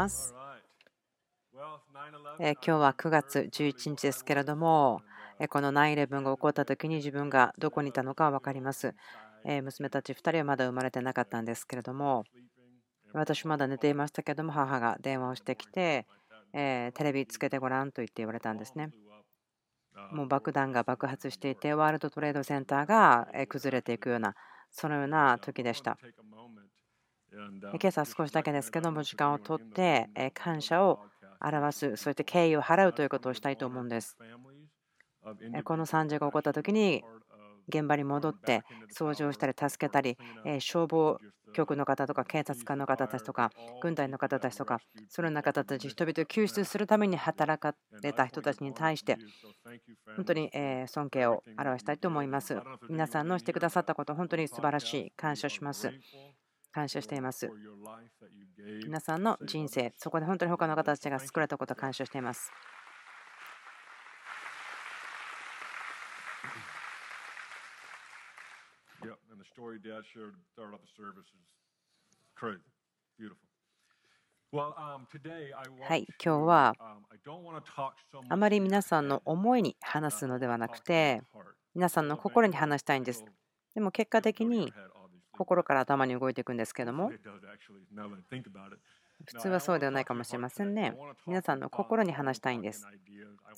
ます。今日は9月11日ですけれども、この9-11が起こった時に自分がどこにいたのか分かります。娘たち2人はまだ生まれてなかったんですけれども、私まだ寝ていましたけども、母が電話をしてきて、テレビつけてごらんと言って言われたんですね。もう爆弾が爆発していて、ワールドトレードセンターが崩れていくような、そのような時でした。今朝少しだけですけども、時間をとって感謝を表す、そして敬意を払うということをしたいと思うんです。この惨事が起こった時に現場に戻って掃除をしたり助けたり消防局の方とか警察官の方たちとか軍隊の方たちとかそのような方たち人々を救出するために働かれた人たちに対して本当に尊敬を表したいと思います。皆さんのしてくださったこと本当に素晴らしい。感謝します感謝しています。皆さんの人生そこで本当に他の方たちが救われたことを感謝しています。はい、今日はあまり皆さんの思いに話すのではなくて、皆さんの心に話したいんです。でも結果的に心から頭に動いていくんですけども、普通はそうではないかもしれませんね。皆さんの心に話したいんです。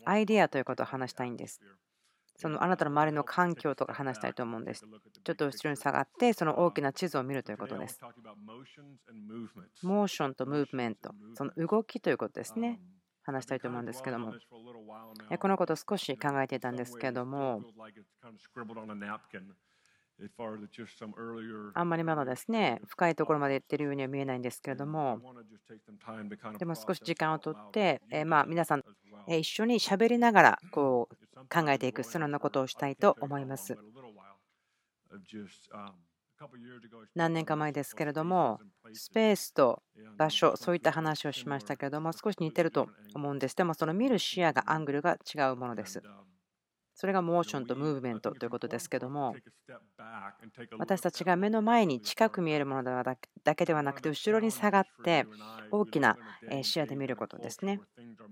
アイデアということを話したいんです。そのあなたの周りの環境とか話したいと思うんです。ちょっと後ろに下がって、その大きな地図を見るということです。モーションとムーブメント、その動きということですね。話したいと思うんですけども、このこと少し考えていたんですけども、あんまりまだですね、深いところまで行ってるようには見えないんですけれども、でも少し時間をとって、まあ、皆さん一緒に喋りながらこう考えていく、そのようなことをしたいと思います。何年か前ですけれども、スペースと場所、そういった話をしましたけれども、少し似てると思うんです。でも、その見る視野が、アングルが違うものです。それがモーションとムーブメントということですけども私たちが目の前に近く見えるものだけではなくて後ろに下がって大きな視野で見ることですね。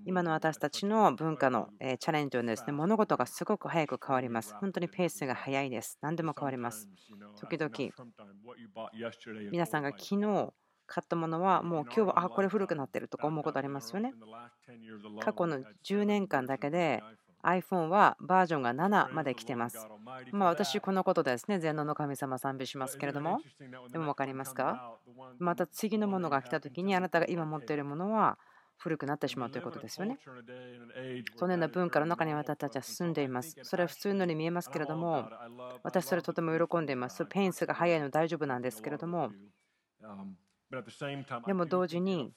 今の私たちの文化のチャレンジはですね物事がすごく早く変わります。本当にペースが速いです。何でも変わります。時々皆さんが昨日買ったものはもう今日はあこれ古くなってるとか思うことありますよね。過去の10年間だけで iPhone はバージョンが7まで来てます。まあ、私、このことですね、全能の神様賛美しますけれども、でも分かりますか？また次のものが来た時に、あなたが今持っているものは古くなってしまうということですよね。そのような文化の中に私たちは進んでいます。それは普通のように見えますけれども、私、それとても喜んでいます。ペンスが速いの大丈夫なんですけれども、でも同時に、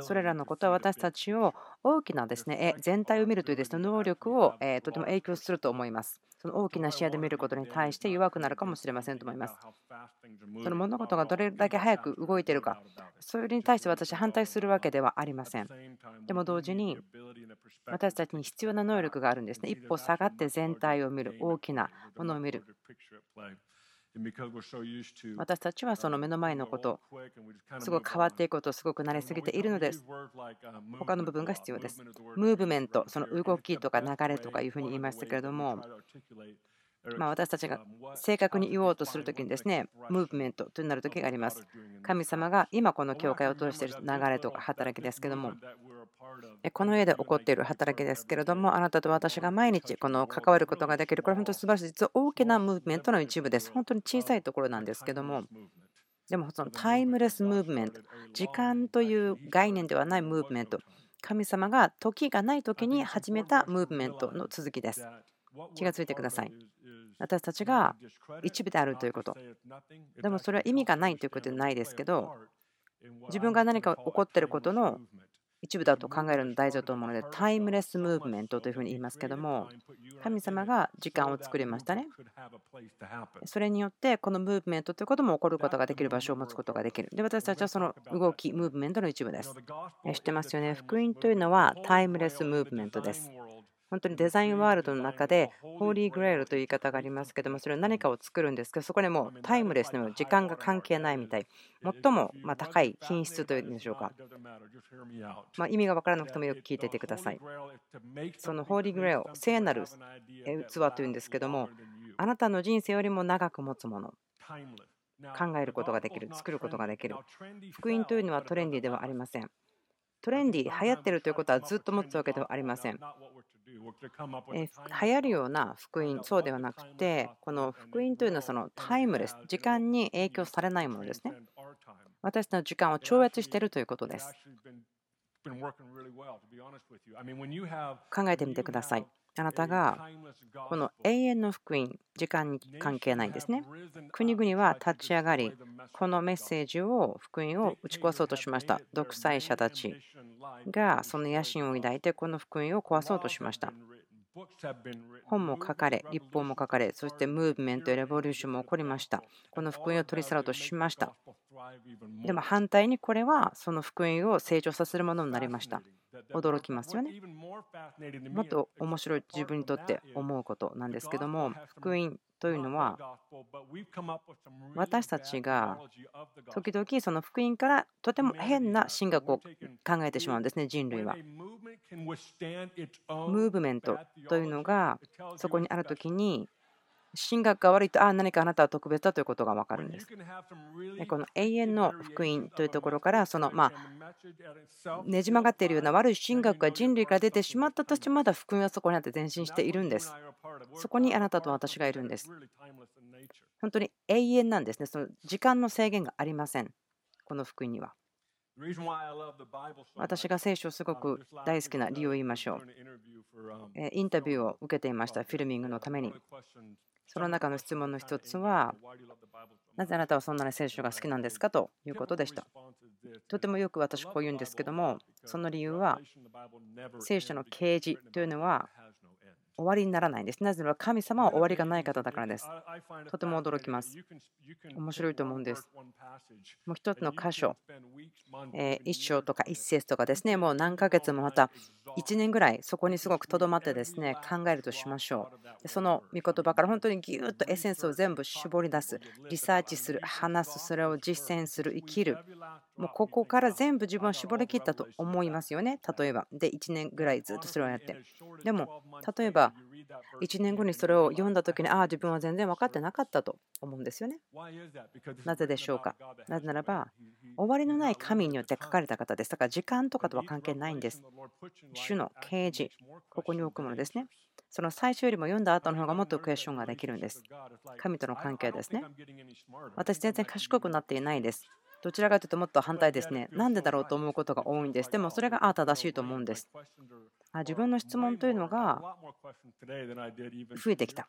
それらのことは私たちを大きなですね全体を見るというですね能力をとても影響すると思います。その大きな視野で見ることに対して弱くなるかもしれませんと思います。その物事がどれだけ早く動いているか、それに対して私反対するわけではありません。でも同時に私たちに必要な能力があるんですね。一歩下がって全体を見る、大きなものを見る。私たちはその目の前のこと、すごく変わっていくことをすごく慣れすぎているのです。他の部分が必要です。ムーブメント、その動きとか流れとかいうふうに言いましたけれども、まあ、私たちが正確に言おうとするときにですね、ムーブメントとなるときがあります。神様が今この教会を通している流れとか働きですけども、この家で起こっている働きですけれども、あなたと私が毎日この関わることができる、これ本当に素晴らしい、実は大きなムーブメントの一部です。本当に小さいところなんですけども、でもそのタイムレスムーブメント、時間という概念ではないムーブメント、神様が時がない時に始めたムーブメントの続きです。気がついてください。私たちが一部であるということ。でもそれは意味がないということではないですけど、自分が何か起こっていることの一部だと考えるの大事だと思うので、タイムレスムーブメントというふうに言いますけども、神様が時間を作りましたね。それによって、このムーブメントということも起こることができる場所を持つことができる。で、私たちはその動き、ムーブメントの一部です。知ってますよね。福音というのはタイムレスムーブメントです。本当にデザインワールドの中で、ホーリーグレールという言い方がありますけども、それは何かを作るんですけど、そこでもうタイムレスの時間が関係ないみたい、最もま高い品質というんでしょうか。ま意味が分からなくてもよく聞いていてください。そのホーリーグレール、聖なる器というんですけども、あなたの人生よりも長く持つもの。考えることができる、作ることができる。福音というのはトレンディではありません。トレンディ、流行っているということはずっと持つわけではありません。え流行るような福音、そうではなくて、この福音というのはそのタイムレス、時間に影響されないものですね。私の時間を超越しているということです。考えてみてください。あなたがこの永遠の福音、時間に関係ないんですね。国々は立ち上がり、このメッセージを、福音を打ち壊そうとしました。独裁者たちがその野心を抱いて、この福音を壊そうとしました。本も書かれ、立法も書かれ、そしてムーブメントやレボリューションも起こりました。この福音を取り去ろうとしました。でも反対にこれはその福音を成長させるものになりました。驚きますよね。もっと面白い自分にとって思うことなんですけども、福音というのは私たちが時々その福音からとても変な神学を考えてしまうんですね人類は。ムーブメントというのがそこにある時に神学が悪いと、ああ、何かあなたは特別だということが分かるんです。この永遠の福音というところから、そのまあねじ曲がっているような悪い神学が人類から出てしまったとしても、まだ福音はそこにあって前進しているんです。そこにあなたと私がいるんです。本当に永遠なんですね。その時間の制限がありません。この福音には。私が聖書をすごく大好きな理由を言いましょう。インタビューを受けていました、フィルミングのために。その中の質問の一つは、なぜあなたはそんなに聖書が好きなんですかということでした。とてもよく私こう言うんですけども、その理由は、聖書の啓示というのは終わりにならないんです。なぜなら神様は終わりがない方だからです。とても驚きます。面白いと思うんです。もう一つの箇所、え一章とか一節とかですね、もう何ヶ月もまた1年ぐらいそこにすごくとどまってですね考えるとしましょう。その御言葉から本当にぎゅっとエッセンスを全部絞り出す、リサーチする、話す、それを実践する、生きる。もうここから全部自分を絞りきったと思いますよね、例えば。で、1年ぐらいずっとそれをやって。でも、例えば1年後にそれを読んだ時にああ自分は全然分かってなかったと思うんですよね。なぜでしょうか？なぜならば終わりのない神によって書かれた方です。だから時間とかとは関係ないんです。主の啓示、ここに置くものですね。その最初よりも読んだ後の方がもっとクエスチョンができるんです。神との関係ですね。私全然賢くなっていないです。どちらかというともっと反対ですね。なんでだろうと思うことが多いんです。でもそれがああ正しいと思うんです。自分の質問というのが増えてきた。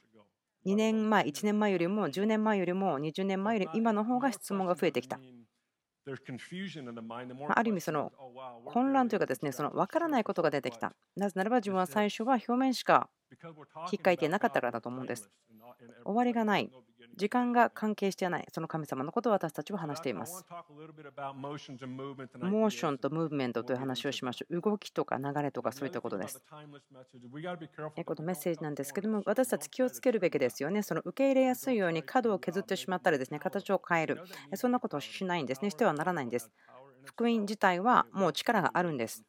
2年前、1年前よりも10年前よりも20年前より今の方が質問が増えてきた。ある意味、その混乱というかですね、その分からないことが出てきた。なぜならば自分は最初は表面しか引っかいてなかったからだと思うんです。終わりがない。時間が関係していない、その神様のことを私たちは話しています。モーションとムーブメントという話をしましょう。動きとか流れとかそういったことです。このメッセージなんですけども、私たち気をつけるべきですよね。その受け入れやすいように角を削ってしまったりですね、形を変える。そんなことをしないんですね。してはならないんです。福音自体はもう力があるんです。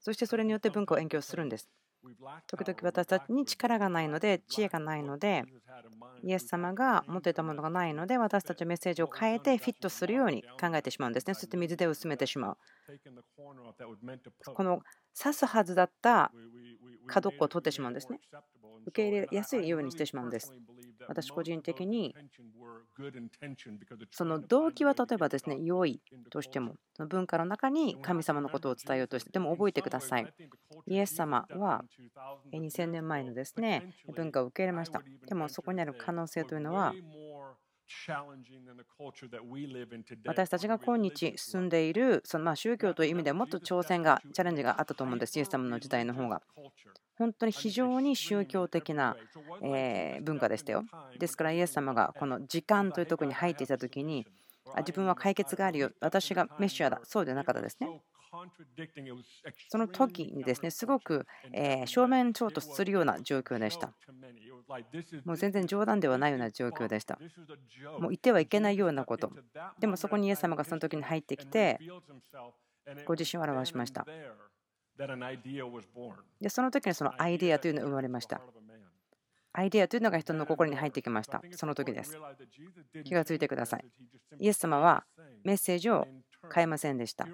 そしてそれによって文化を勉強するんです。時々私たちに力がないので、知恵がないので、イエス様が持っていたものがないので、私たちはメッセージを変えてフィットするように考えてしまうんですね。そして水で薄めてしまう。この刺すはずだった角っこを取ってしまうんですね。受け入れやすいようにしてしまうんです。私個人的にその動機は例えばですね良いとしても文化の中に神様のことを伝えようとしてでも覚えてくださいイエス様は2000年前のですね文化を受け入れましたでもそこにある可能性というのは私たちが今日住んでいるそのま宗教という意味ではもっと挑戦がチャレンジがあったと思うんです。イエス様の時代の方が。本当に非常に宗教的な文化でしたよ。ですからイエス様がこの時間というところに入っていた時に自分は解決があるよ、私がメシアだ、そうでなかったですね。その時にですね、すごく正面衝突するような状況でした。もう全然冗談ではないような状況でした。もう言ってはいけないようなこと。でもそこにイエス様がその時に入ってきて、ご自身を表しました。で、その時にそのアイデアというのが生まれました。アイデアというのが人の心に入ってきました。その時です。気がついてください。イエス様はメッセージを変えませんでした。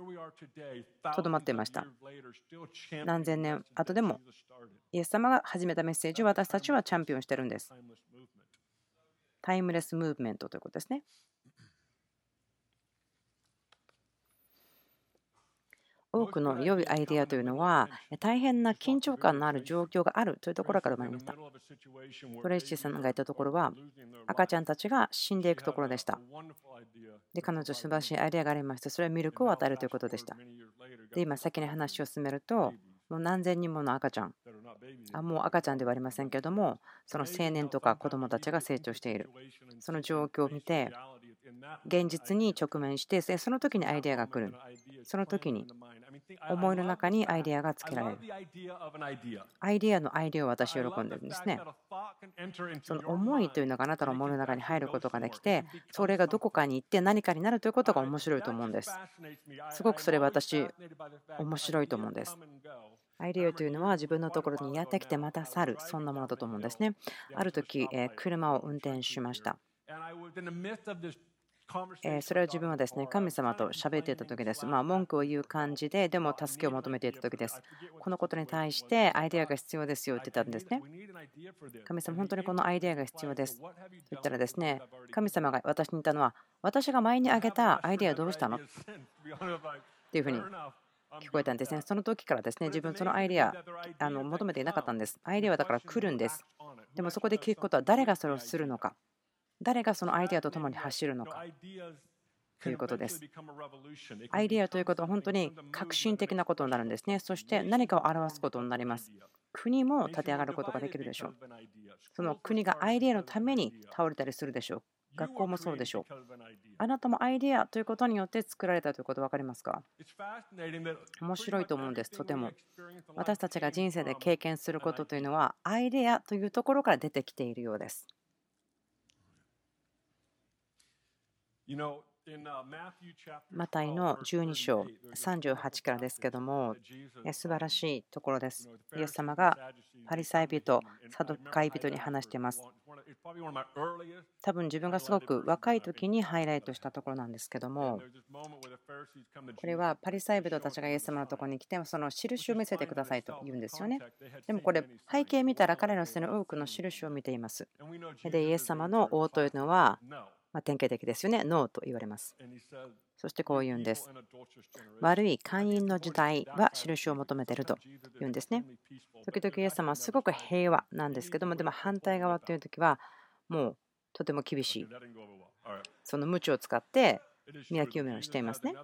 とどまっていました。何千年後でも、イエス様が始めたメッセージを私たちはチャンピオンしてるんです。タイムレスムーブメントということですね。多くの良いアイデアというのは大変な緊張感のある状況があるというところから生まれました。トレイシーさんが言ったところは赤ちゃんたちが死んでいくところでした。で彼女素晴らしいアイデアがありましてそれはミルクを与えるということでした。で今先に話を進めるともう何千人もの赤ちゃんあもう赤ちゃんではありませんけどもその青年とか子どもたちが成長しているその状況を見て現実に直面してその時にアイデアが来るその時に思いの中にアイデアがつけられる。アイデアのアイデアを私喜んでるんですね。その思いというのがあなたの思いの中に入ることができてそれがどこかに行って何かになるということが面白いと思うんです。すごくそれ私面白いと思うんです。アイデアというのは自分のところにやってきてまた去るそんなものだと思うんですね。ある時車を運転しましたそれは自分はですね神様と喋っていた時です。ま、文句を言う感じで、でも助けを求めていた時です。このことに対してアイデアが必要ですよって言ったんですね。神様、本当にこのアイデアが必要です。と言ったらですね、神様が私に言ったのは、私が前に挙げたアイデアどうしたの？っていうふうに聞こえたんですね。その時からですね、自分そのアイデアあの求めていなかったんです。アイデアはだから来るんです。でもそこで聞くことは誰がそれをするのか。誰がそのアイデアとともに走るのかということです。アイデアということは本当に革新的なことになるんですね。そして何かを表すことになります。国も立て上がることができるでしょう。その国がアイデアのために倒れたりするでしょう。学校もそうでしょう。あなたもアイデアということによって作られたということ分かりますか？面白いと思うんです、とても。私たちが人生で経験することというのは、アイデアというところから出てきているようです。マタイの12章38からですけども、素晴らしいところです。イエス様がパリサイ人、サドカイ人に話しています。多分自分がすごく若い時にハイライトしたところなんですけども、これはパリサイ人たちがイエス様のところに来て、その印を見せてくださいと言うんですよね。でもこれ、背景見たら彼の背の多くの印を見ています。で、イエス様の王というのは、ま典型的ですよね。ノーと言われます。そしてこう言うんです。悪い会員の時代は印を求めていると言うんですね。時々イエス様はすごく平和なんですけども、でも反対側という時はもうとても厳しい。その無知を使って宮清めをしていますね。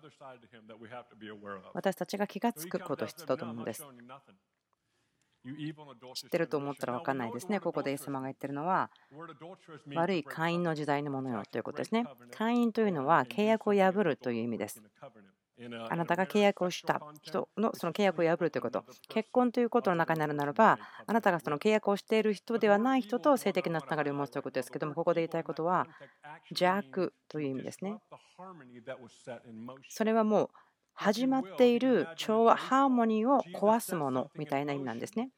私たちが気がつくこと必要だと思うんです。知ってると思ったら分かんないですね。ここでイエス様が言ってるのは、悪い会員の時代のものよということですね。会員というのは契約を破るという意味です。あなたが契約をした人のその契約を破るということ、結婚ということの中になるならば、あなたがその契約をしている人ではない人と性的なつながりを持つということですけども、ここで言いたいことは、邪悪という意味ですね。それはもう始まっている調和、ハーモニーを壊すものみたいな意味なんですね。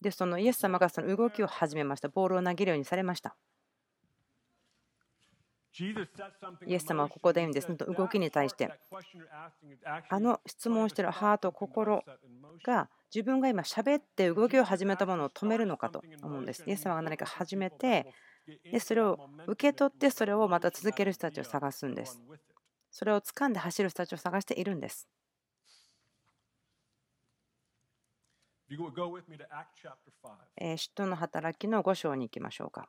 で、そのイエス様がその動きを始めました。ボールを投げるようにされました。イエス様はここで言うんです、ね動きに対して。あの質問しているハート、心が自分が今喋って動きを始めたものを止めるのかと思うんです。イエス様が何か始めて、でそれを受け取ってそれをまた続ける人たちを探すんです。それを掴んで走る人たちを探しているんです。使徒の働きの5章に行きましょうか。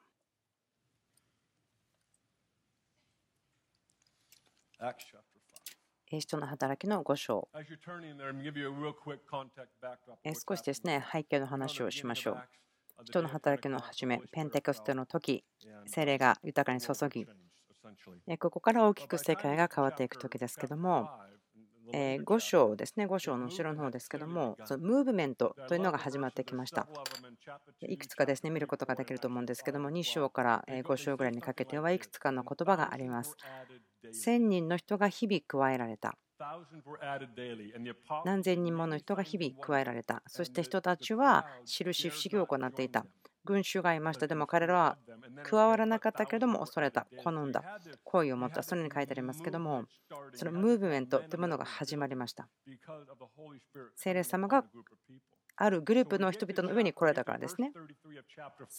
使徒の働きの5章。少しですね、背景の話をしましょう。人の働きの始め、ペンテコステの時、精霊が豊かに注ぎ、ここから大きく世界が変わっていく時ですけども、5章ですね、5章の後ろの方ですけども、そのムーブメントというのが始まってきました。いくつかですね、見ることができると思うんですけども、2章から5章ぐらいにかけてはいくつかの言葉があります。1000人の人が日々加えられた。何千人もの人が日々加えられた。そして人たちは印不思議を行っていた。群衆がいました。でも彼らは加わらなかったけれども恐れた、好んだ、好意を持った、それに書いてありますけども、そのムーブメントというものが始まりました。聖霊様があるグループの人々の上に来られたからですね。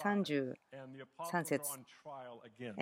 33節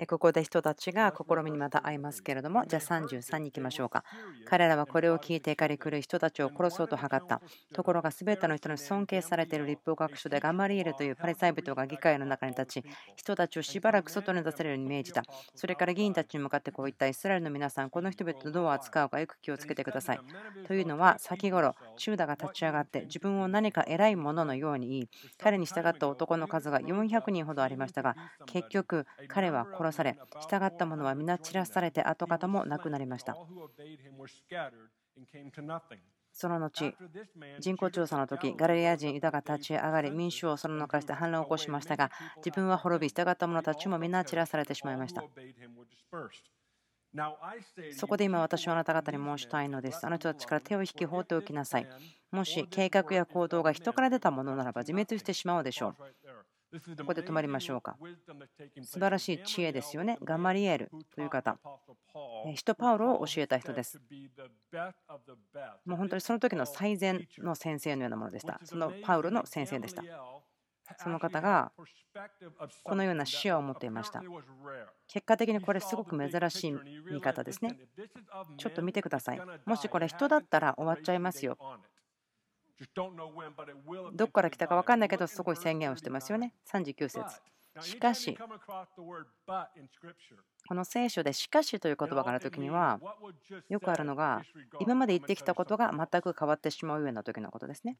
ここで人たちが試みにまた会いますけれども、じゃあ33に行きましょうか。彼らはこれを聞いて怒り狂い人たちを殺そうと図った。ところが全ての人に尊敬されている立法学書でガマリエルというパリサイ人が議会の中に立ち、人たちをしばらく外に出せるように命じた。それから議員たちに向かってこういったイスラエルの皆さん、この人々とどう扱うかよく気をつけてください。というのは、先頃、チューダが立ち上がって自分を何か偉いもののように彼に従った男の数が400人ほどありましたが結局彼は殺され従った者は皆散らされて跡形もなくなりました。その後、人口調査の時ガリレア人ユダが立ち上がり、民衆をその中して反乱を起こしましたが、自分は滅び、従った者たちも皆散らされてしまいました。そこで今私はあなた方に申したいのです。あの人たちから手を引き放っておきなさい。もし計画や行動が人から出たものならば自滅してしまうでしょう。ここで止まりましょうか。素晴らしい知恵ですよね。ガマリエルという方。人パウロを教えた人です。もう本当にその時の最善の先生のようなものでした。そのパウロの先生でした。その方がこのような視野を持っていました。結果的にこれすごく珍しい見方ですね。ちょっと見てください。もしこれ人だったら終わっちゃいますよ。どこから来たか分かんないけどすごい宣言をしてますよね。39節しかし、この聖書で「しかし」という言葉がある時にはよくあるのが今まで言ってきたことが全く変わってしまうような時のことですね。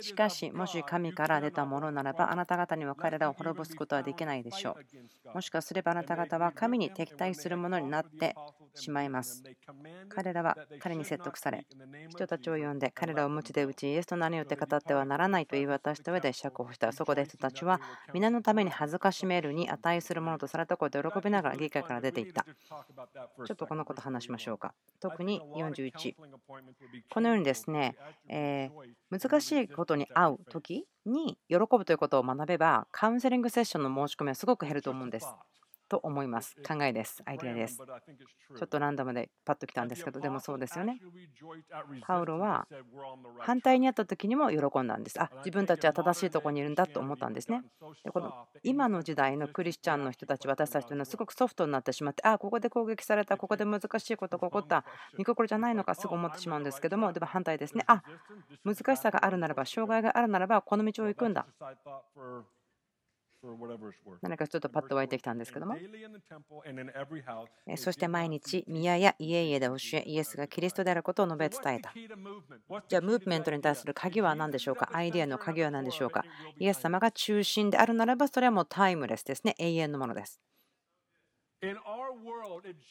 しかしもし神から出たものならばあなた方には彼らを滅ぼすことはできないでしょう。もしかすればあなた方は神に敵対するものになってしまいます。彼らは彼に説得され人たちを呼んで彼らを無知で打ちイエスと何よって語ってはならないと言い渡した上で釈放した。そこで人たちは皆のために恥ずかしめるに値するものとされたことで喜びながら議会から出ていった。ちょっとこのこと話しましょうか。特に41。このようにですね、え難しいことに会う時に喜ぶということを学べば、カウンセリングセッションの申し込みはすごく減ると思うんです。と思います。考えです。アイデアです。ちょっとランダムでパッときたんですけど、でもそうですよね。パウロは反対にあった時にも喜んだんです。あ、自分たちは正しいところにいるんだと思ったんですね。でこの今の時代のクリスチャンの人たち、私たちというのはすごくソフトになってしまって、あ、ここで攻撃された、ここで難しいことが起こった、見心じゃないのかすぐ思ってしまうんですけども、でも反対ですね。あ、難しさがあるならば、障害があるならば、この道を行くんだ。何かちょっとパッと湧いてきたんですけども。そして毎日宮や家々で教えイエスがキリストであることを述べ伝えた。じゃあムーブメントに対する鍵は何でしょうか？アイデアの鍵は何でしょうか？イエス様が中心であるならばそれはもうタイムレスですね。永遠のものです。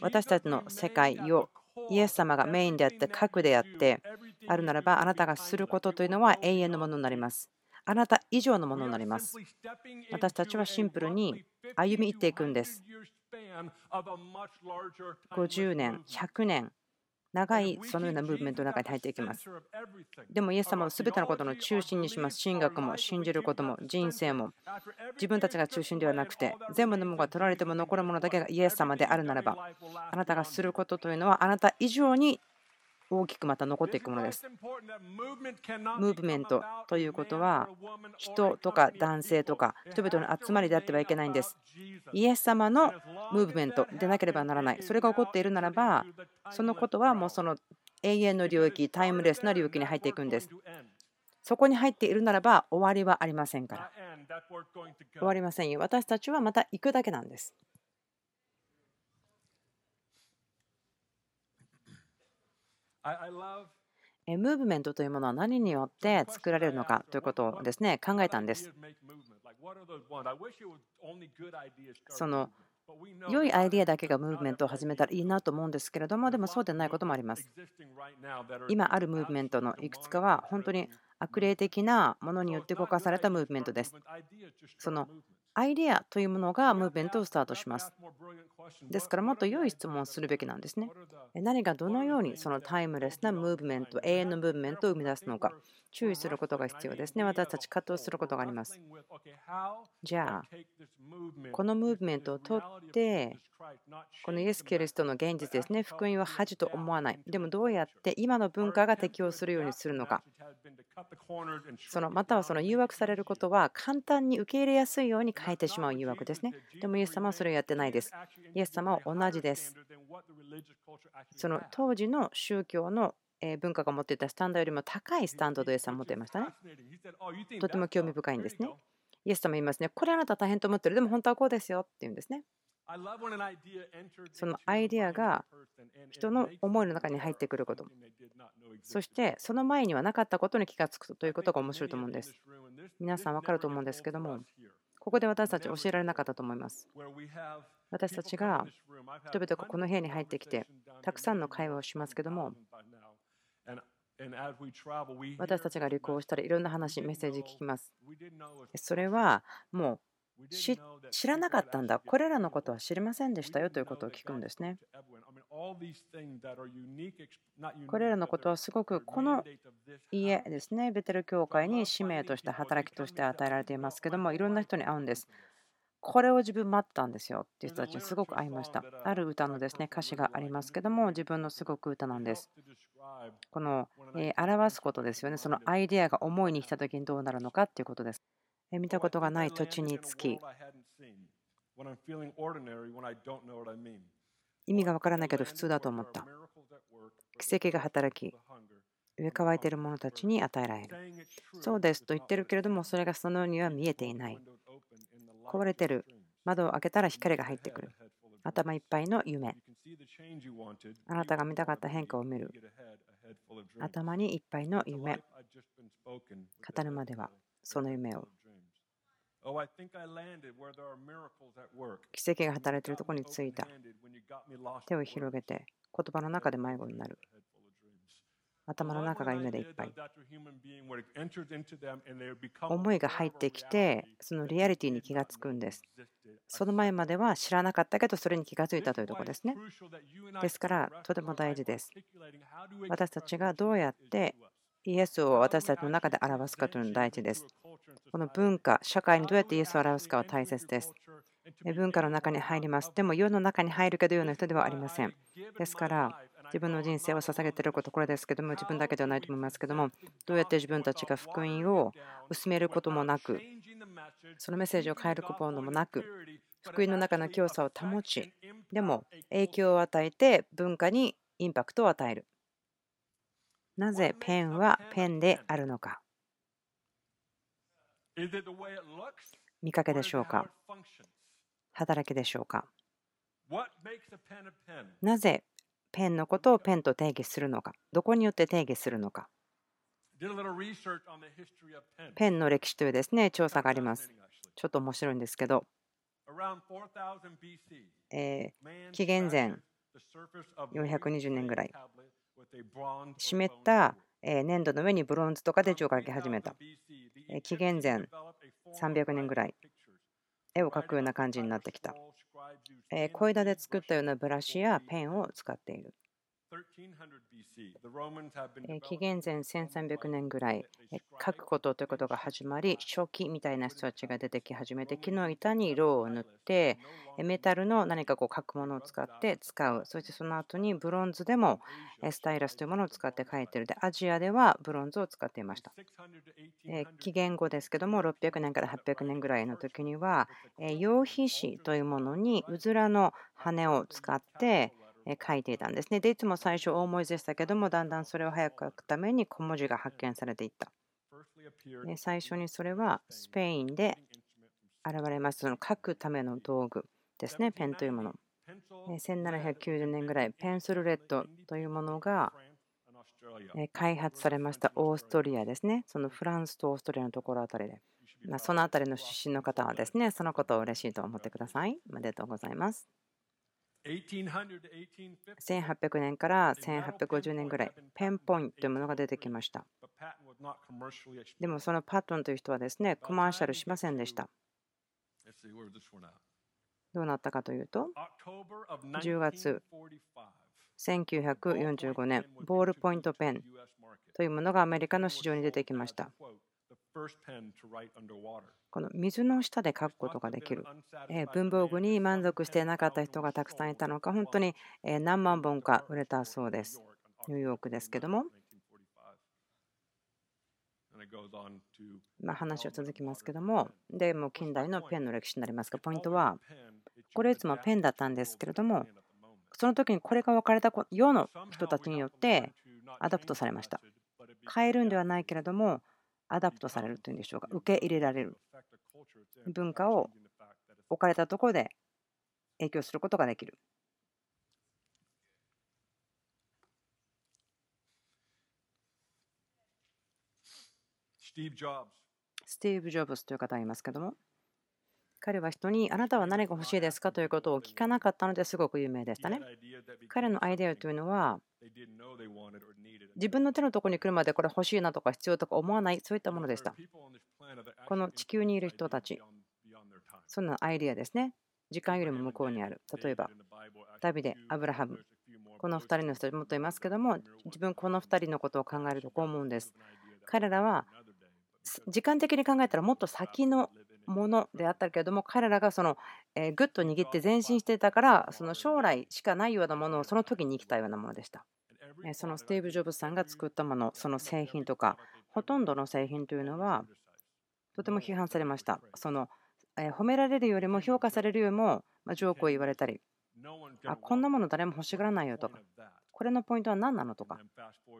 私たちの世界をイエス様がメインであって核であってあるならばあなたがすることというのは永遠のものになりますあなた以上のものになります。私たちはシンプルに歩み入っていくんです。50年、100年、長いそのようなムーブメントの中に入っていきます。でも、イエス様を全てのことの中心にします。神学も信じることも人生も自分たちが中心ではなくて全部のものが取られても残るものだけがイエス様であるならばあなたがすることというのはあなた以上に大きくまた残っていくものです。ムーブメントということは人とか男性とか人々の集まりであってはいけないんです。イエス様のムーブメントでなければならない。それが起こっているならばそのことはもうその永遠の領域タイムレスな領域に入っていくんです。そこに入っているならば終わりはありませんから。終わりませんよ。私たちはまた行くだけなんです。ムーブメントというものは何によって作られるのかということをですね考えたんです。その良いアイデアだけがムーブメントを始めたらいいなと思うんですけれども、でもそうでないこともあります。今あるムーブメントのいくつかは本当に悪霊的なものによって動かされたムーブメントです。そのアイデアというものがムーブメントをスタートします。ですからもっと良い質問をするべきなんですね。何がどのようにそのタイムレスなムーブメント、永遠のムーブメントを生み出すのか、注意することが必要ですね。私たち葛藤することがあります。じゃあ、このムーブメントをとって、このイエス・キリストの現実ですね、福音は恥と思わない。でもどうやって今の文化が適応するようにするのか。そのまたはその誘惑されることは簡単に受け入れやすいように変えてしまう誘惑ですね。でもイエス様はそれをやってないです。イエス様は同じです。その当時の宗教の文化が持っていたスタンドよりも高いスタンドでイエス様持っていましたね。とても興味深いんですね。イエス様言いますね。これあなた大変と思ってる。でも本当はこうですよって言うんですね。そのアイデアが人の思いの中に入ってくること。そしてその前にはなかったことに気がつくということが面白いと思うんです。皆さん分かると思うんですけども、ここで私たち教えられなかったと思います。私たちが人々がこの部屋に入ってきて、たくさんの会話をしますけども、私たちが旅行したらいろんな話、メッセージ聞きます。それはもう知らなかったんだ、これらのことは知りませんでしたよということを聞くんですね。これらのことはすごくこの家ですね、ベテル教会に使命として働きとして与えられていますけども、いろんな人に会うんです。これを自分待ったんですよっていう人たちにすごく会いました。ある歌のですね歌詞がありますけども、自分のすごく歌なんです。この、え表すことですよね。そのアイデアが思いに来た時にどうなるのかっていうことです。見たことがない土地につき、意味がわからないけど普通だと思った。奇跡が働き、植え乾いている者たちに与えられる。そうですと言ってるけれども、それがそのようには見えていない。壊れてる窓を開けたら光が入ってくる。頭いっぱいの夢。あなたが見たかった変化を見る。頭にいっぱいの夢。語るまではその夢を。奇跡が働いているところに着いた。手を広げて言葉の中で迷子になる。頭の中が夢でいっぱい。思いが入ってきて、そのリアリティに気がつくんです。その前までは知らなかったけど、それに気がついたというところですね。ですから、とても大事です。私たちがどうやってイエスを私たちの中で表すかというのが大事です。この文化、社会にどうやってイエスを表すかは大切です。文化の中に入ります。でも世の中に入るけど世の人ではありません。ですから、自分の人生を捧げていること、これですけども、自分だけではないと思いますけども、どうやって自分たちが福音を薄めることもなく、そのメッセージを変えることもなく、福音の中の強さを保ち、でも影響を与えて文化にインパクトを与える。なぜペンはペンであるのか。見かけでしょうか働きでしょうかなぜペンのことをペンと定義するのか、どこによって定義するのか。ペンの歴史というですね調査があります。ちょっと面白いんですけど、えー、紀元前420年ぐらい、湿った粘土の上にブロンズとかで字を書き始めた。紀元前300年ぐらい、絵を描くような感じになってきた。小枝で作ったようなブラシやペンを使っている。紀元前1300年ぐらい書くことということが始まり初期みたいな人たちが出てき始めて木の板に色を塗ってメタルの何かこう書くものを使って使う。そしてその後にブロンズでもスタイラスというものを使って書いている。でアジアではブロンズを使っていました。紀元後ですけども600年から800年ぐらいの時には羊皮紙というものにうずらの羽を使って書いていたんですね。で、いつも最初大文字でしたけども、だんだんそれを早く書くために小文字が発見されていった。最初にそれはスペインで現れます。その書くための道具ですね、ペンというもの。1790年ぐらい、ペンスルレッドというものが開発されましたオーストリアですね。そのフランスとオーストリアのところあたりで。まその辺りの出身の方はですね、そのことを嬉しいと思ってください。おめでとうございます。1800年から1850年ぐらい、ペンポイントというものが出てきました。でもそのパットンという人はですね、コマーシャルしませんでした。どうなったかというと、10月1945年、ボールポイントペンというものがアメリカの市場に出てきました。この水の下で書くことができる。文房具に満足していなかった人がたくさんいたのか、本当に何万本か売れたそうです。ニューヨークですけども。まあ、話を続きますけども、でも近代のペンの歴史になりますが、ポイントは、これいつもペンだったんですけれども、その時にこれが分かれた世の人たちによってアダプトされました。変えるんではないけれども、アダプトされるというんでしょうか、受け入れられる。文化を置かれたところで影響することができる。スティーブ・ジョブズという方がいますけども、彼は人にあなたは何が欲しいですかということを聞かなかったのですごく有名でしたね。彼のアイデアというのは自分の手のところに来るまでこれ欲しいなとか必要とか思わないそういったものでした。この地球にいる人たちそんなアイデアですね。時間よりも向こうにある。例えばダビデ、アブラハムこの2人の人もっといますけども自分この2人のことを考えるとこう思うんです。彼らは時間的に考えたらもっと先のものであったけれども彼らがそのぐっと握って前進していたからその将来しかないようなものをその時に生きたようなものでした。そのスティーブ・ジョブズさんが作ったものその製品とかほとんどの製品というのはとても批判されました。その褒められるよりも評価されるよりもジョークを言われたりあこんなもの誰も欲しがらないよと。かこれのポイントは何なのとか、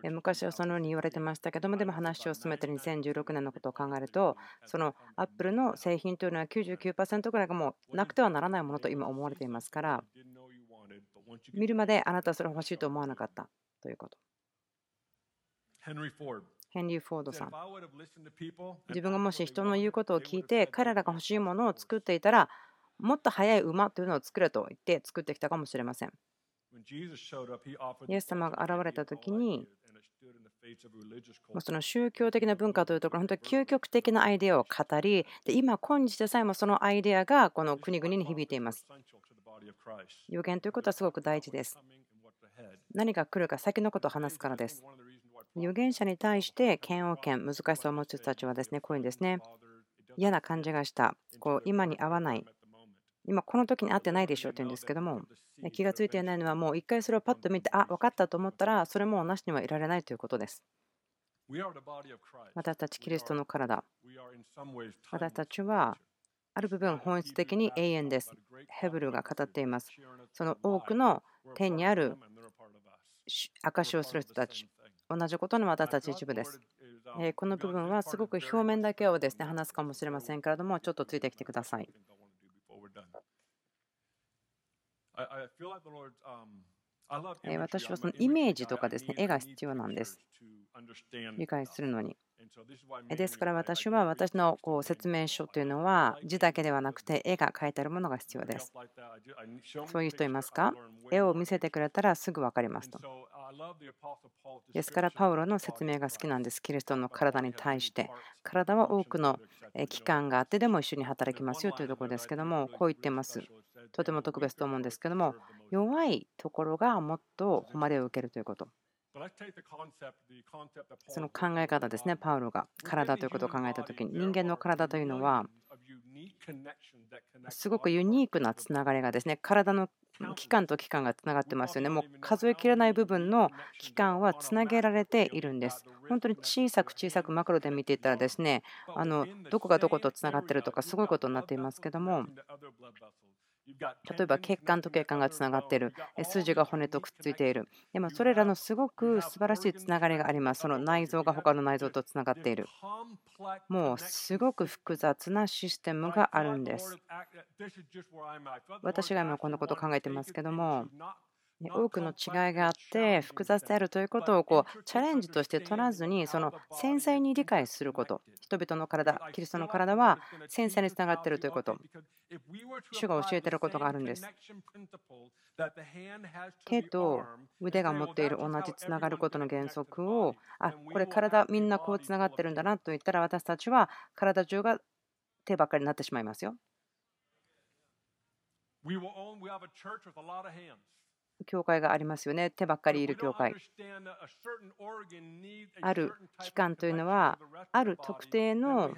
昔はそのように言われてましたけども、でも話を進めて2016年のことを考えると、そのアップルの製品というのは99%ぐらいがもうなくてはならないものと今思われていますから、見るまであなたはそれ欲しいと思わなかったということ。ヘンリー・フォードさん。自分がもし人の言うことを聞いて、彼らが欲しいものを作っていたら、もっと速い馬というのを作れと言って作ってきたかもしれません。イエス様が現れた時にその宗教的な文化というところ本当に究極的なアイデアを語りで今今日でさえもそのアイデアがこの国々に響いています。予言ということはすごく大事です。何が来るか先のことを話すからです。預言者に対して嫌悪権難しさを持つ人たちはですねこういうんですね嫌な感じがした。こう今に合わない今この時に会ってないでしょうって言うんですけども気がついていないのはもう一回それをパッと見てあ分かったと思ったらそれもなしにはいられないということです私たちキリストの体私たちはある部分本質的に永遠ですヘブルが語っていますその多くの天にある証しをする人たち同じことの私たち一部ですこの部分はすごく表面だけをですね話すかもしれませんけれどもちょっとついてきてください私はそのイメージとかですね絵が必要なんです。理解するのに。ですから私は私のこう説明書というのは字だけではなくて絵が描いてあるものが必要です。そういう人いますか？絵を見せてくれたらすぐ分かりますと。ですからパウロの説明が好きなんです。キリストの体に対して。体は多くの期間があってでも一緒に働きますよというところですけどもこう言ってます。とても特別と思うんですけども弱いところがもっと誉れを受けるということ。その考え方ですね、パウロが。体ということを考えたときに人間の体というのはすごくユニークなつながりがですね体の器官と器官がつながってますよね。もう数えきれない部分の器官はつなげられているんです。本当に小さく小さくマクロで見ていったらですねあのどこがどことつながってるとかすごいことになっていますけども例えば血管と血管がつながっている筋が骨とくっついているでもそれらのすごく素晴らしいつながりがありますその内臓が他の内臓とつながっているもうすごく複雑なシステムがあるんです私が今こんなことを考えてますけども多くの違いがあって複雑であるということをこうチャレンジとして取らずにその繊細に理解すること。人々の体キリストの体は繊細につながっているということ。主が教えていることがあるんです。手と腕が持っている同じつながることの原則をあこれ体みんなこうつながってるんだなと言ったら私たちは体中が手ばっかりになってしまいますよ教会がありますよね。手ばっかりいる教会。ある機関というのは、ある特定の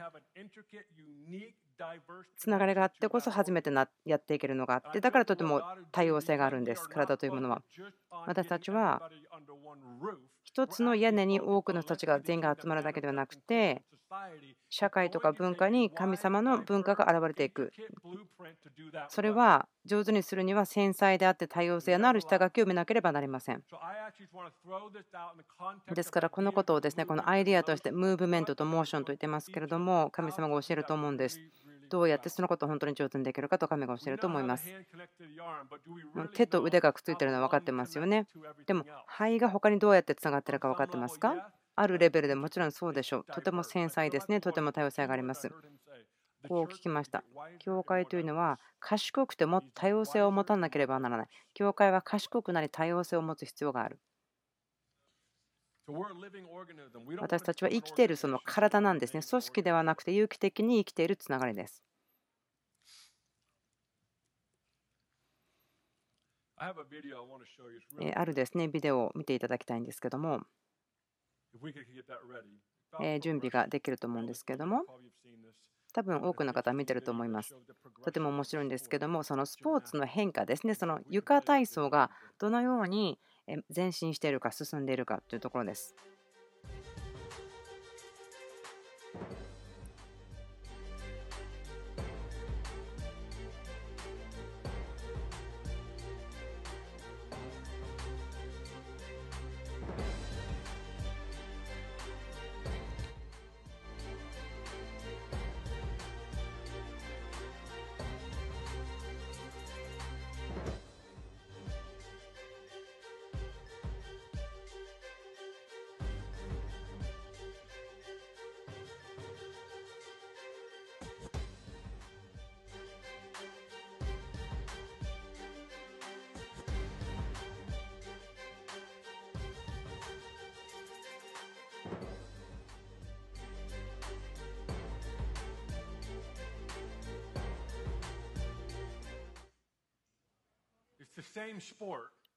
つながりがあってこそ初めてなやっていけるのがあって、だからとても多様性があるんです、体というものは。私たちは一つの屋根に多くの人たちが全員が集まるだけではなくて、社会とか文化に神様の文化が現れていく。それは上手にするには繊細であって多様性のある下書きを見なければなりません。ですからこのことをですねこのアイデアとしてムーブメントとモーションと言ってますけれども神様が教えると思うんです。どうやってそのことを本当に上手にできるかと神が教えると思います。手と腕がくっついてるのは分かってますよね。でも肺が他にどうやってつながってるか分かってますかあるレベルでもちろんそうでしょう。とても繊細ですね。とても多様性があります。こう聞きました。教会というのは賢くても多様性を持たなければならない。教会は賢くなり多様性を持つ必要がある。私たちは生きているその体なんですね。組織ではなくて有機的に生きているつながりです。あるですね、ビデオを見ていただきたいんですけども、準備ができると思うんですけども、多分多くの方は見てると思います。とても面白いんですけども、そのスポーツの変化ですね、その床体操がどのように前進しているか、進んでいるかというところです。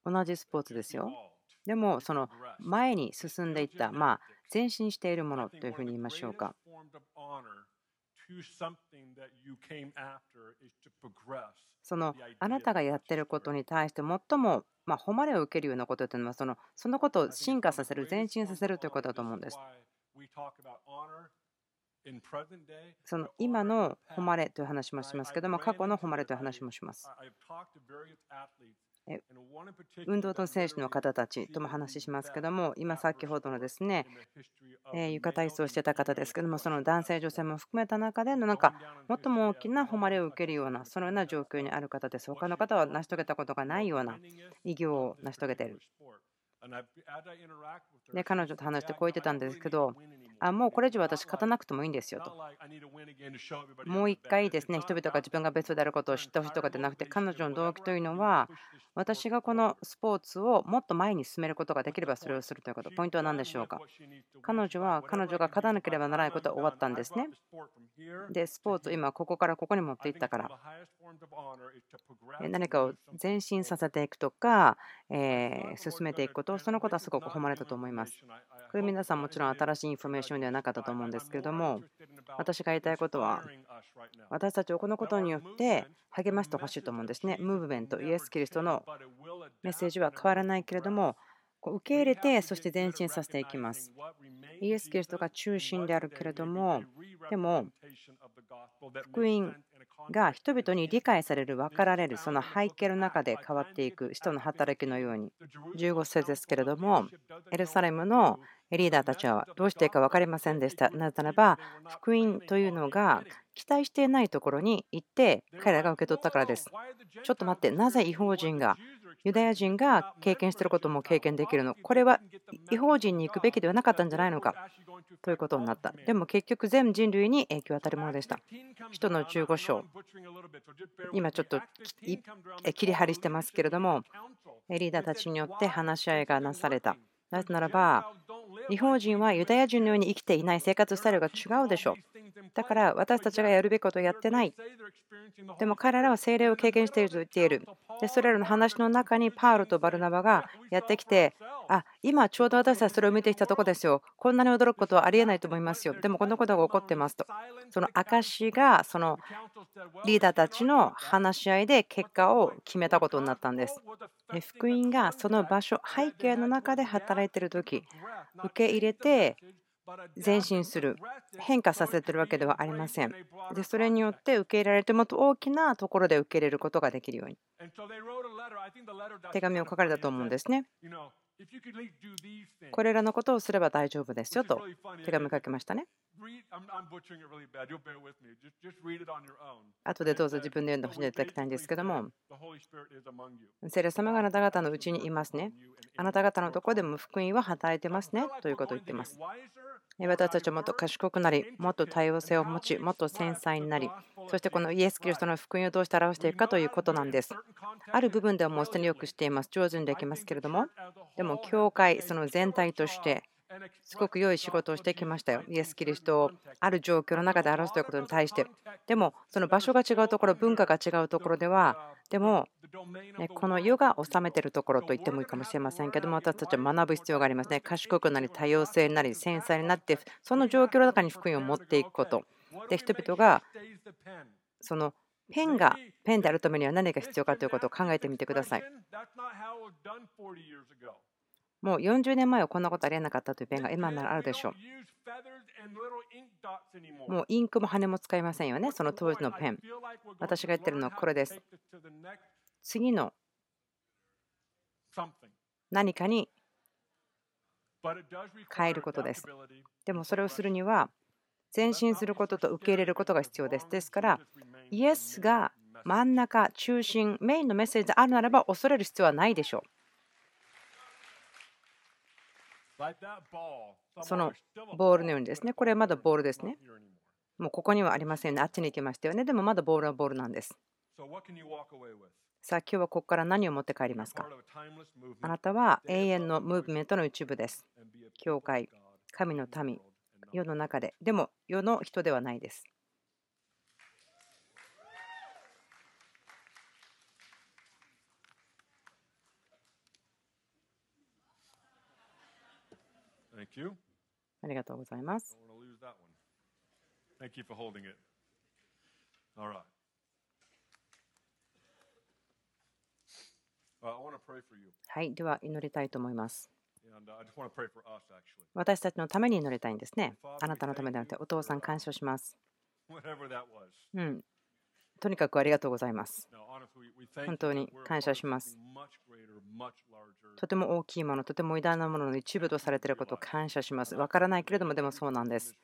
同じスポーツですよ。でも、その前に進んでいった、まあ、前進しているものというふうに言いましょうか。そのあなたがやってることに対して最もまあ誉れを受けるようなことというのはそのそのことを進化させる前進させるということだと思うんです。その今の誉れという話もしますけども、過去の誉れという話もします。運動と選手の方たちとも話しますけども、今先ほどのですね、床体操をしてた方ですけども、その男性、女性も含めた中でのなんか最も大きな誉れを受けるような、そのような状況にある方です。他の方は成し遂げたことがないような偉業を成し遂げている。で彼女と話してこう言ってたんですけど、あもうこれ以上私勝たなくてもいいんですよと。もう一回ですね、人々が自分がベストであることを知ってほしいとかでなくて、彼女の動機というのは、私がこのスポーツをもっと前に進めることができればそれをするということ。ポイントは何でしょうか？彼女は彼女が勝たなければならないことは終わったんですね。で、スポーツを今ここからここに持っていったから。何かを前進させていくとか、え進めていくこと、そのことはすごく誉れたと思います。これ皆さんもちろん新しいインフォメーションではなかったと思うんですけれども、私が言いたいことは、私たちをこのことによって励ましてほしいと思うんですね。ムーブメント、イエス・キリストのメッセージは変わらないけれども、受け入れて、そして前進させていきます。イエス・キリストが中心であるけれども、でも、福音が人々に理解される、分かられる、その背景の中で変わっていく人の働きのように、15節ですけれども、エルサレムのリーダーたちはどうしていいか分かりませんでした。なぜならば、福音というのが期待していないところに行って彼らが受け取ったからです。ちょっと待って、なぜ違法人が、ユダヤ人が経験していることも経験できるのこれは違法人に行くべきではなかったんじゃないのかということになった。でも結局全人類に影響を与えるものでした。人の15章、今ちょっと切り張りしてますけれども、リーダーたちによって話し合いがなされた。なぜならば、日本人はユダヤ人のように生きていない生活スタイルが違うでしょう。だから私たちがやるべきことをやってない。でも彼らは精霊を経験していると言っている。でそれらの話の中にパウロとバルナバがやってきて、あ今ちょうど私たちそれを見てきたとこですよ。こんなに驚くことはありえないと思いますよ。でもこんなことが起こってますと。その証しがそのリーダーたちの話し合いで結果を決めたことになったんです。福音がその場所、背景の中で働いている時受け入れて前進する変化させてるわけではありません。でそれによって受け入れられてもっと大きなところで受け入れることができるように。手紙を書かれたと思うんですねこれらのことをすれば大丈夫ですよと手紙書きましたね。後でどうぞ自分で読んでほしいいただきたいんですけども。聖霊様があなた方のうちにいますね。あなた方のところでも福音は働いてますね。ということを言っています。私たちはもっと賢くなり、もっと多様性を持ち、もっと繊細になり、そしてこのイエス・キリストの福音をどうして表していくかということなんです。ある部分ではもうすでによくしています。上手にできますけれども、でも、教会、その全体として、すごく良い仕事をしてきましたよ。イエス・キリストをある状況の中で表すということに対して。でも、その場所が違うところ、文化が違うところでは、でも、この世が治めているところと言ってもいいかもしれませんけども、私たちは学ぶ必要がありますね。賢くなり、多様性になり、繊細になって、その状況の中に福音を持っていくこと。で、人々が、そのペンがペンであるためには何が必要かということを考えてみてください。もう40年前はこんなことありえなかったというペンが今ならあるでしょう。もうインクも羽も使いませんよね、その当時のペン。私が言ってるのはこれです。次の何かに変えることです。でもそれをするには前進することと受け入れることが必要です。ですから、イエスが真ん中、中心、メインのメッセージであるならば恐れる必要はないでしょう。そのボールのようにですね、これはまだボールですね。もうここにはありませんね。あっちに行きましたよね。でもまだボールはボールなんです。さあ、今日はここから何を持って帰りますか？あなたは永遠のムーブメントの一部です。教会、神の民、世の中で。でも世の人ではないです。ありがとうございます。はい、では祈りたいと思います。私たちのために祈りたいんですね。あなたのためではなくて、お父さん感謝します。うん、とにかくありがとうございます。本当に感謝します。とても大きいもの、とても偉大なものの一部とされていることを感謝します。わからないけれども、でもそうなんです。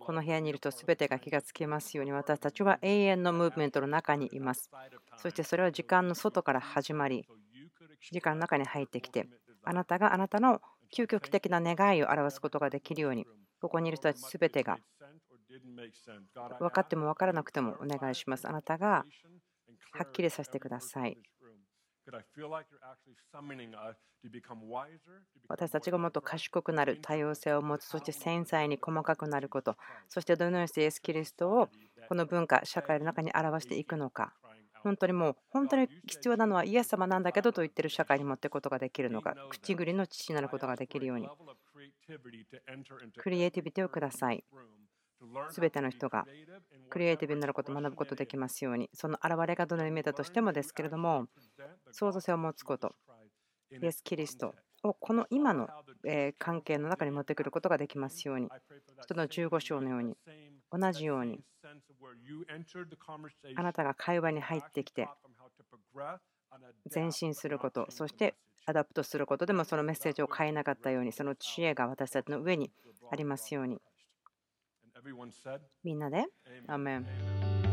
この部屋にいると全てが気がつきますように、私たちは永遠のムーブメントの中にいます。そしてそれは時間の外から始まり、時間の中に入ってきて、あなたがあなたの究極的な願いを表すことができるように、ここにいる人たち全てが分かっても分からなくてもお願いします。あなたがはっきりさせてください。私たちがもっと賢くなる、多様性を持つ、そして繊細に細かくなること、そしてどのようにしてイエス・キリストをこの文化、社会の中に表していくのか。本当にもう本当に必要なのはイエス様なんだけどと言ってる社会に持っていくことができるのか。口ぐりの父になることができるように。クリエイティビティをくださいすべての人がクリエイティブになることを学ぶことできますように、その現れがどのように見えたとしてもですけれども、創造性を持つこと、イエス・キリストをこの今の関係の中に持ってくることができますように、使徒の15章のように、同じように、あなたが会話に入ってきて、前進すること、そしてアダプトすることでもそのメッセージを変えなかったように、その知恵が私たちの上にありますように。Vinnade. Amen. Amen.